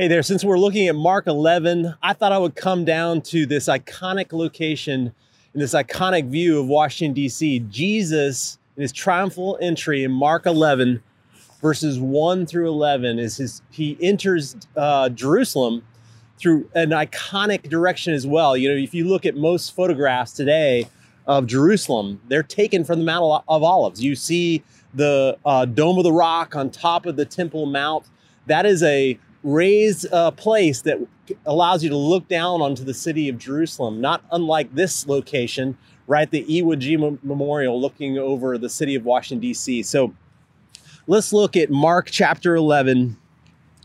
Hey there, since we're looking at Mark 11, I thought I would come down to this iconic location and this iconic view of Washington, D.C. Jesus, in his triumphal entry in Mark 11, verses 1 through 11, is his, he enters uh, Jerusalem through an iconic direction as well. You know, if you look at most photographs today of Jerusalem, they're taken from the Mount of Olives. You see the uh, Dome of the Rock on top of the Temple Mount. That is a raised uh, place that allows you to look down onto the city of Jerusalem, not unlike this location, right? The Iwo Jima Memorial looking over the city of Washington, D.C. So let's look at Mark chapter 11,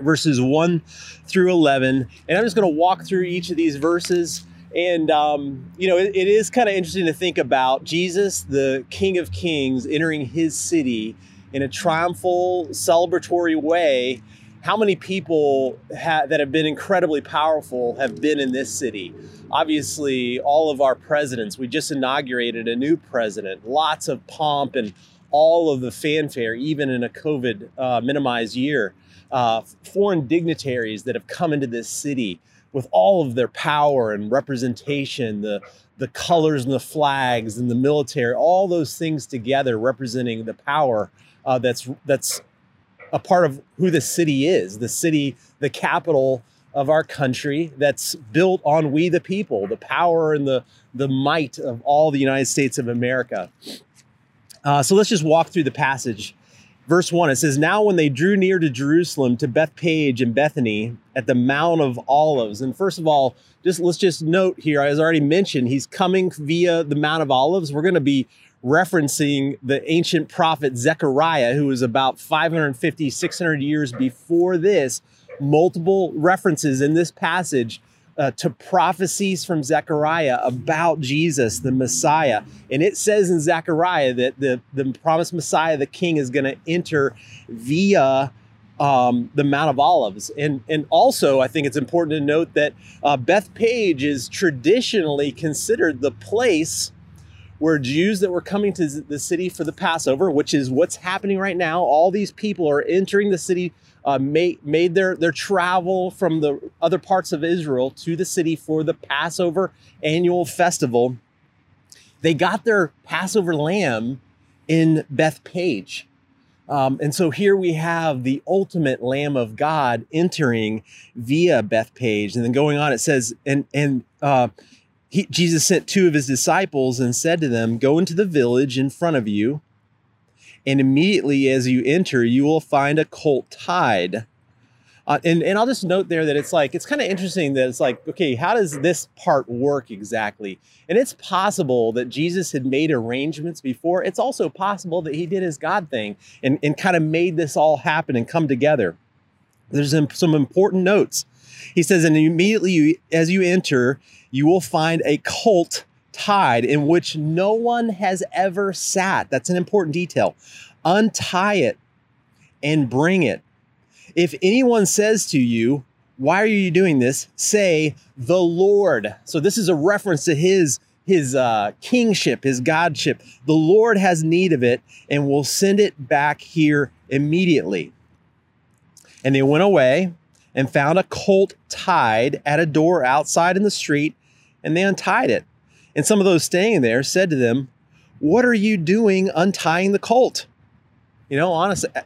verses 1 through 11. And I'm just going to walk through each of these verses. And, um, you know, it, it is kind of interesting to think about Jesus, the King of Kings, entering his city in a triumphal, celebratory way how many people ha- that have been incredibly powerful have been in this city. Obviously, all of our presidents, we just inaugurated a new president, lots of pomp and all of the fanfare, even in a COVID uh, minimized year. Uh, foreign dignitaries that have come into this city with all of their power and representation, the the colors and the flags and the military, all those things together representing the power uh, that's that's a part of who the city is the city, the capital of our country that's built on we the people, the power and the, the might of all the United States of America. Uh, so let's just walk through the passage. Verse 1 it says, Now when they drew near to Jerusalem, to Bethphage and Bethany at the Mount of Olives. And first of all, just let's just note here, as I already mentioned, he's coming via the Mount of Olives. We're going to be referencing the ancient prophet Zechariah, who was about 550, 600 years before this. Multiple references in this passage uh, to prophecies from Zechariah about Jesus, the Messiah. And it says in Zechariah that the, the promised Messiah, the King, is going to enter via um, the Mount of Olives. And, and also, I think it's important to note that uh, Bethphage is traditionally considered the place were Jews that were coming to the city for the Passover, which is what's happening right now. All these people are entering the city, uh, made, made their, their travel from the other parts of Israel to the city for the Passover annual festival. They got their Passover lamb in Bethphage. Um, and so here we have the ultimate Lamb of God entering via Bethphage. And then going on, it says, and, and, uh, he, Jesus sent two of his disciples and said to them, Go into the village in front of you, and immediately as you enter, you will find a colt tied. Uh, and, and I'll just note there that it's like, it's kind of interesting that it's like, okay, how does this part work exactly? And it's possible that Jesus had made arrangements before. It's also possible that he did his God thing and, and kind of made this all happen and come together. There's some important notes. He says, and immediately you, as you enter, you will find a colt tied in which no one has ever sat. That's an important detail. Untie it and bring it. If anyone says to you, Why are you doing this? say, The Lord. So this is a reference to his. His uh, kingship, his godship. The Lord has need of it and will send it back here immediately. And they went away and found a colt tied at a door outside in the street, and they untied it. And some of those staying there said to them, What are you doing untying the colt? You know, honest uh,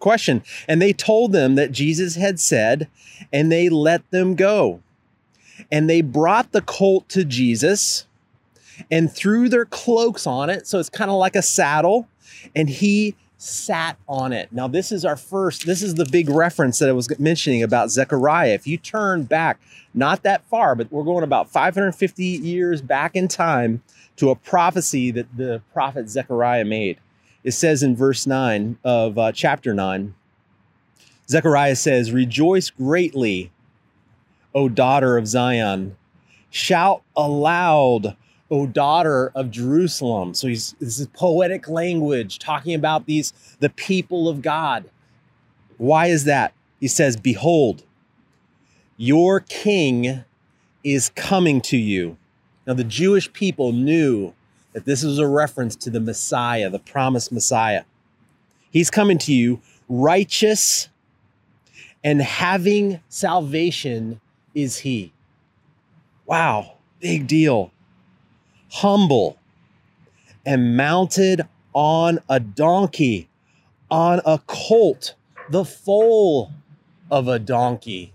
question. And they told them that Jesus had said, and they let them go. And they brought the colt to Jesus and threw their cloaks on it. So it's kind of like a saddle. And he sat on it. Now, this is our first, this is the big reference that I was mentioning about Zechariah. If you turn back, not that far, but we're going about 550 years back in time to a prophecy that the prophet Zechariah made. It says in verse 9 of uh, chapter 9, Zechariah says, Rejoice greatly, O daughter of Zion. Shout aloud, O daughter of Jerusalem. So he's this is poetic language talking about these the people of God. Why is that? He says, Behold, your king is coming to you. Now the Jewish people knew that this was a reference to the Messiah, the promised Messiah. He's coming to you righteous and having salvation is he. Wow, big deal. Humble and mounted on a donkey, on a colt, the foal of a donkey.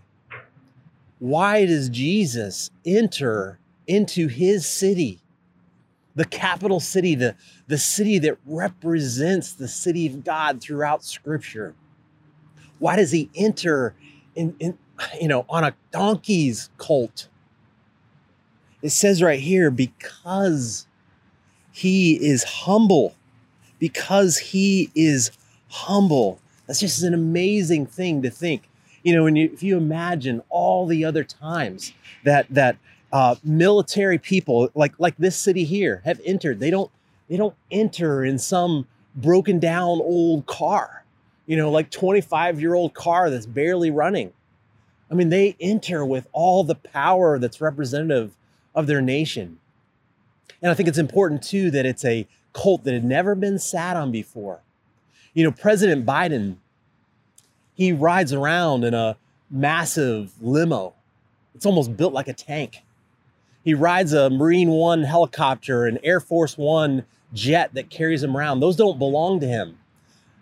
Why does Jesus enter into his city? The capital city, the, the city that represents the city of God throughout Scripture. Why does he enter in, in you know, on a donkey's colt? It says right here, because he is humble, because he is humble. That's just an amazing thing to think. You know, when you, if you imagine all the other times that that uh, military people like like this city here have entered, they don't they don't enter in some broken down old car, you know, like 25 year old car that's barely running. I mean, they enter with all the power that's representative of their nation. And I think it's important too that it's a cult that had never been sat on before. You know, President Biden, he rides around in a massive limo. It's almost built like a tank. He rides a Marine One helicopter, an Air Force One jet that carries him around. Those don't belong to him.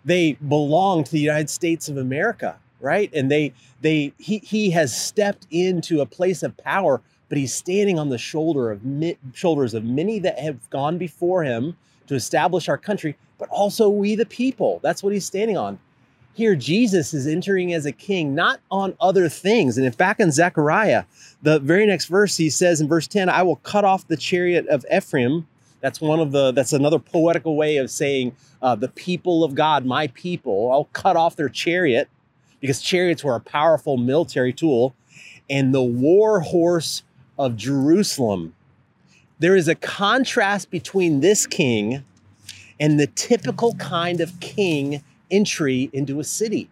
They belong to the United States of America, right? And they they he he has stepped into a place of power, but he's standing on the shoulder of shoulders of many that have gone before him to establish our country, but also we the people. That's what he's standing on. Here, Jesus is entering as a king, not on other things. And if back in Zechariah, the very next verse, he says in verse 10, I will cut off the chariot of Ephraim. That's one of the, that's another poetical way of saying uh, the people of God, my people. I'll cut off their chariot because chariots were a powerful military tool. And the war horse of Jerusalem there is a contrast between this king and the typical kind of king entry into a city.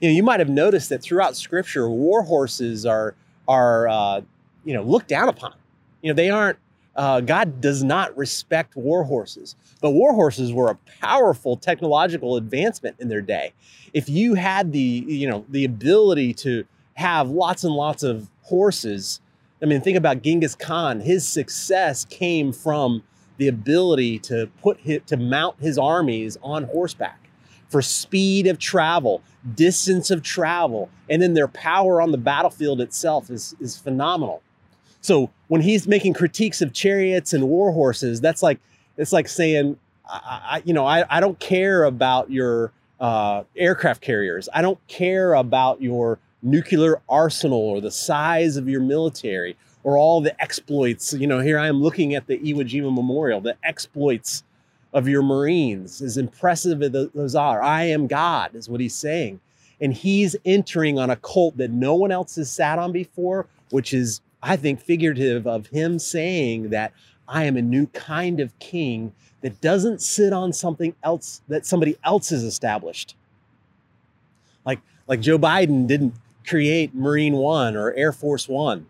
You know, you might have noticed that throughout Scripture, war horses are are uh, you know looked down upon. You know, they aren't. Uh, God does not respect war horses, but war horses were a powerful technological advancement in their day. If you had the you know the ability to have lots and lots of horses, I mean, think about Genghis Khan. His success came from the ability to put his, to mount his armies on horseback for speed of travel, distance of travel, and then their power on the battlefield itself is, is phenomenal. So when he's making critiques of chariots and war horses, that's like it's like saying, I, I you know, I, I don't care about your uh, aircraft carriers. I don't care about your nuclear arsenal or the size of your military or all the exploits. You know, here I am looking at the Iwo Jima Memorial, the exploits of your Marines, as impressive as those are. I am God, is what he's saying. And he's entering on a cult that no one else has sat on before, which is, I think, figurative of him saying that I am a new kind of king that doesn't sit on something else that somebody else has established. Like, like Joe Biden didn't create Marine One or Air Force One.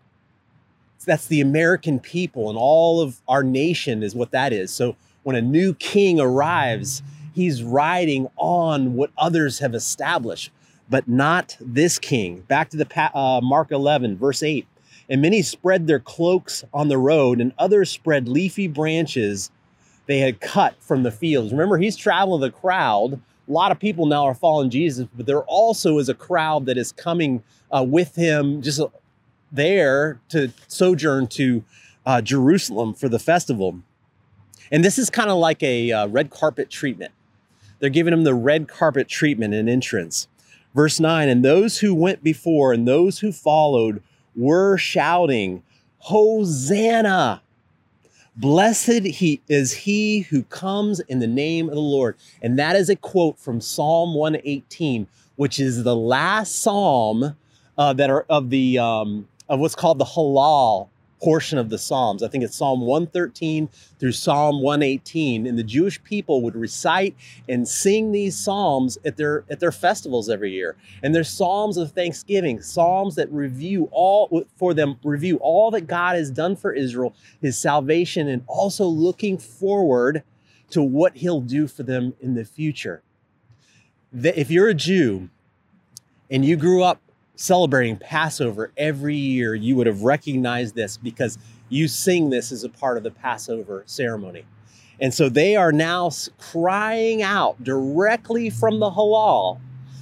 That's the American people and all of our nation is what that is. So when a new king arrives, he's riding on what others have established, but not this king. Back to the uh, Mark 11, verse 8. And many spread their cloaks on the road, and others spread leafy branches they had cut from the fields. Remember, he's traveling the crowd a lot of people now are following Jesus, but there also is a crowd that is coming uh, with him just there to sojourn to uh, Jerusalem for the festival. And this is kind of like a uh, red carpet treatment. They're giving him the red carpet treatment and entrance. Verse 9, and those who went before and those who followed were shouting, Hosanna! Blessed he is he who comes in the name of the Lord. And that is a quote from Psalm 118, which is the last psalm uh, that are of the um, of what's called the Hallel portion of the Psalms. I think it's Psalm 113 through Psalm 118. And the Jewish people would recite and sing these Psalms at their at their festivals every year. And they're Psalms of thanksgiving, Psalms that review all for them, review all that God has done for Israel, his salvation, and also looking forward to what he'll do for them in the future. If you're a Jew, and you grew up celebrating Passover every year, you would have recognized this because you sing this as a part of the Passover ceremony. And so they are now crying out directly from the Hallel.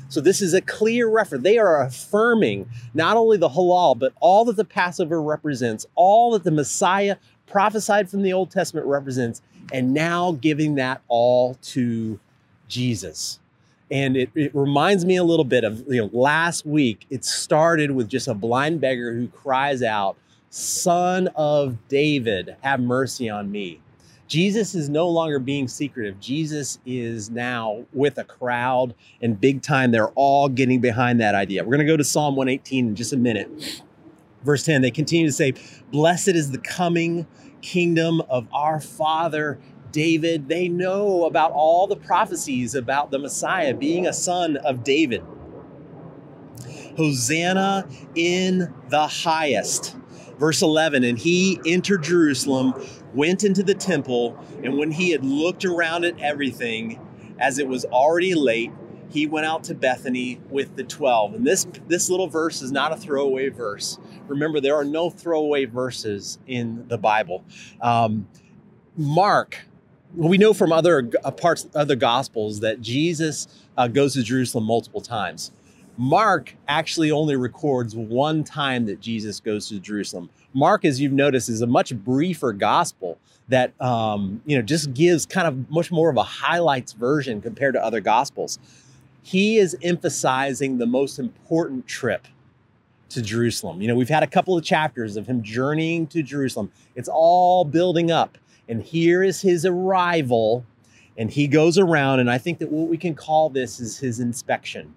So this is a clear reference. They are affirming not only the Hallel, but all that the Passover represents, all that the Messiah prophesied from the Old Testament represents, and now giving that all to Jesus. And it, it reminds me a little bit of you know last week. It started with just a blind beggar who cries out, "Son of David, have mercy on me." Jesus is no longer being secretive. Jesus is now with a crowd and big time. They're all getting behind that idea. We're going to go to Psalm 118 in just a minute. Verse 10, they continue to say, Blessed is the coming kingdom of our Father David. They know about all the prophecies about the Messiah being a son of David. Hosanna in the highest. Verse 11, and he entered Jerusalem, went into the temple, and when he had looked around at everything, as it was already late, he went out to Bethany with the 12. And this, this little verse is not a throwaway verse. Remember, there are no throwaway verses in the Bible. Um, Mark, well, we know from other uh, parts, other gospels, that Jesus uh, goes to Jerusalem multiple times. Mark actually only records one time that Jesus goes to Jerusalem. Mark, as you've noticed, is a much briefer gospel that um, you know just gives kind of much more of a highlights version compared to other gospels. He is emphasizing the most important trip to Jerusalem. You know, we've had a couple of chapters of him journeying to Jerusalem. It's all building up, and here is his arrival, and he goes around, and I think that what we can call this is his inspection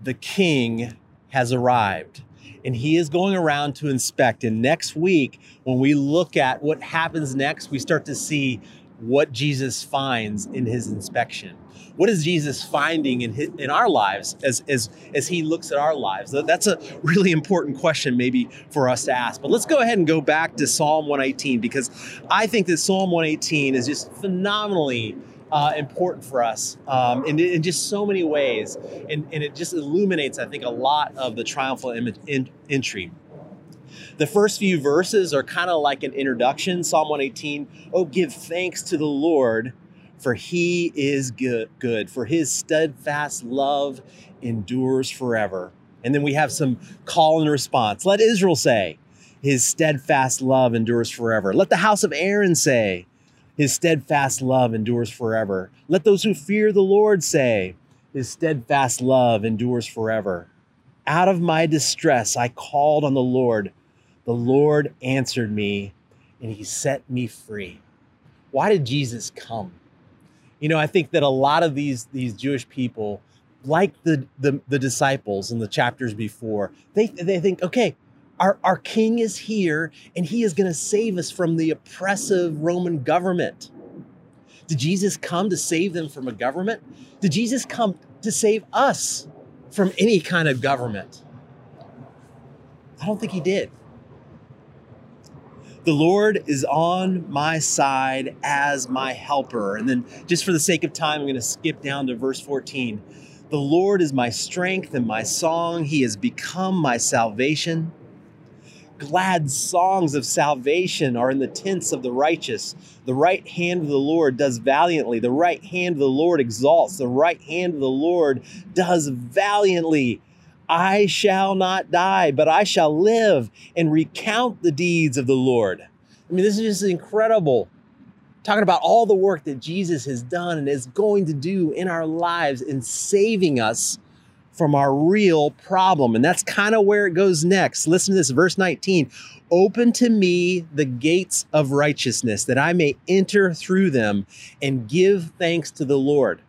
the king has arrived and he is going around to inspect. And next week, when we look at what happens next, we start to see what Jesus finds in his inspection. What is Jesus finding in his, in our lives as, as, as he looks at our lives? That's a really important question, maybe for us to ask. But let's go ahead and go back to Psalm 118 because I think that Psalm 118 is just phenomenally uh, important for us um, in, in, just so many ways. And, and, it just illuminates, I think, a lot of the triumphal in, entry. The first few verses are kind of like an introduction. Psalm 118 Oh, give thanks to the Lord, for he is good, good, for his steadfast love endures forever. And then we have some call and response. Let Israel say, His steadfast love endures forever. Let the house of Aaron say, his steadfast love endures forever. Let those who fear the Lord say, His steadfast love endures forever. Out of my distress, I called on the Lord. The Lord answered me, and He set me free. Why did Jesus come? You know, I think that a lot of these, these Jewish people, like the, the, the disciples in the chapters before, they, they think, okay, our, our king is here and he is going to save us from the oppressive Roman government. Did Jesus come to save them from a government? Did Jesus come to save us from any kind of government? I don't think he did. The Lord is on my side as my helper. And then, just for the sake of time, I'm going to skip down to verse 14. The Lord is my strength and my song. He has become my salvation. Glad songs of salvation are in the tents of the righteous. The right hand of the Lord does valiantly. The right hand of the Lord exalts. The right hand of the Lord does valiantly. I shall not die, but I shall live and recount the deeds of the Lord. I mean, this is just incredible. Talking about all the work that Jesus has done and is going to do in our lives in saving us from our real problem. And that's kind of where it goes next. Listen to this, verse 19. Open to me the gates of righteousness, that I may enter through them and give thanks to the Lord.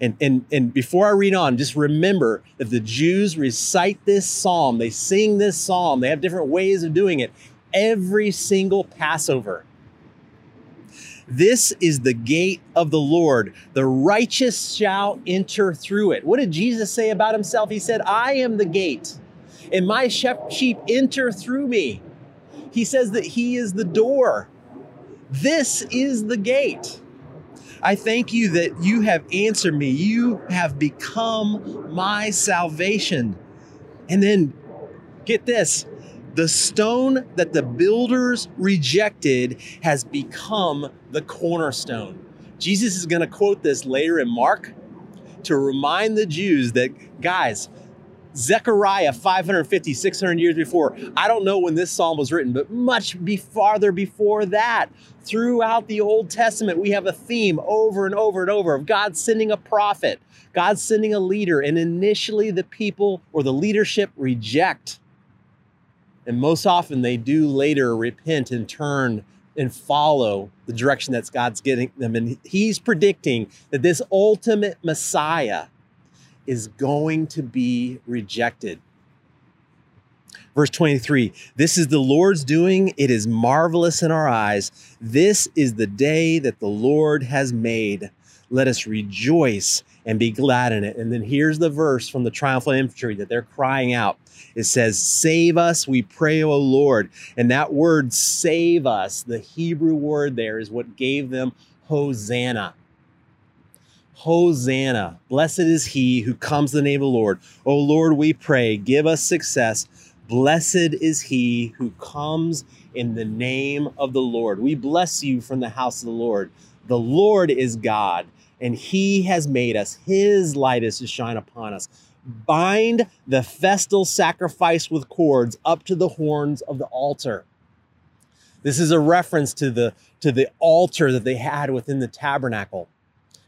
And, and, and before I read on, just remember that the Jews recite this psalm, they sing this psalm, they have different ways of doing it every single Passover. This is the gate of the Lord. The righteous shall enter through it. What did Jesus say about himself? He said, I am the gate, and my sheep enter through me. He says that he is the door. This is the gate. I thank you that you have answered me. You have become my salvation. And then get this the stone that the builders rejected has become the cornerstone. Jesus is going to quote this later in Mark to remind the Jews that, guys, Zechariah 550, 600 years before. I don't know when this psalm was written, but much be farther before that. Throughout the Old Testament, we have a theme over and over and over of God sending a prophet, God sending a leader, and initially the people or the leadership reject. And most often they do later repent and turn and follow the direction that God's getting them. And He's predicting that this ultimate Messiah is going to be rejected. Verse 23 This is the Lord's doing. It is marvelous in our eyes. This is the day that the Lord has made. Let us rejoice and be glad in it. And then here's the verse from the triumphal infantry that they're crying out. It says, Save us, we pray, O Lord. And that word, save us, the Hebrew word there is what gave them Hosanna. Hosanna. Blessed is he who comes in the name of the Lord. O Lord, we pray, give us success. Blessed is he who comes in the name of the Lord. We bless you from the house of the Lord. The Lord is God, and he has made us. His light is to shine upon us. Bind the festal sacrifice with cords up to the horns of the altar. This is a reference to the to the altar that they had within the tabernacle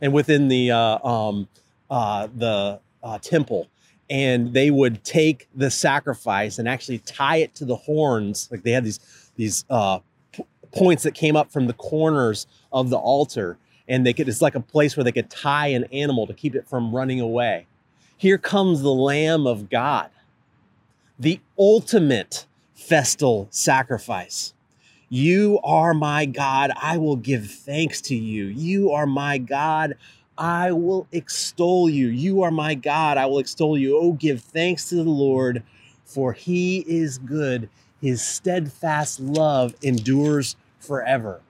and within the uh, um, uh, the uh, temple, and they would take the sacrifice and actually tie it to the horns. Like they had these these uh, p- points that came up from the corners of the altar, and they could. It's like a place where they could tie an animal to keep it from running away. Here comes the Lamb of God, the ultimate festal sacrifice. You are my God. I will give thanks to you. You are my God. I will extol you. You are my God. I will extol you. Oh, give thanks to the Lord, for he is good. His steadfast love endures forever.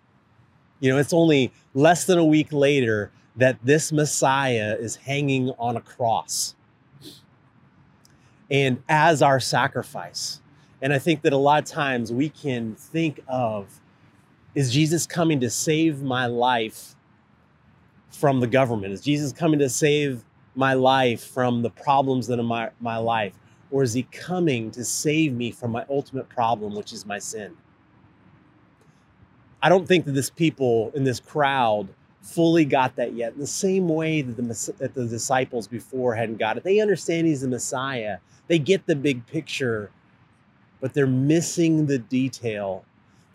You know, it's only less than a week later that this Messiah is hanging on a cross. And as our sacrifice, and I think that a lot of times we can think of is Jesus coming to save my life from the government? Is Jesus coming to save my life from the problems that are my, my life? Or is he coming to save me from my ultimate problem, which is my sin? I don't think that this people in this crowd fully got that yet. In the same way that the, that the disciples before hadn't got it, they understand he's the Messiah. They get the big picture but they're missing the detail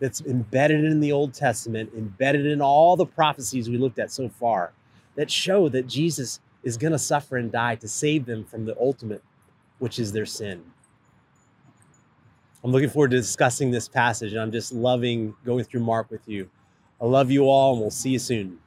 that's embedded in the Old Testament, embedded in all the prophecies we looked at so far that show that Jesus is going to suffer and die to save them from the ultimate, which is their sin. I'm looking forward to discussing this passage, and I'm just loving going through Mark with you. I love you all, and we'll see you soon.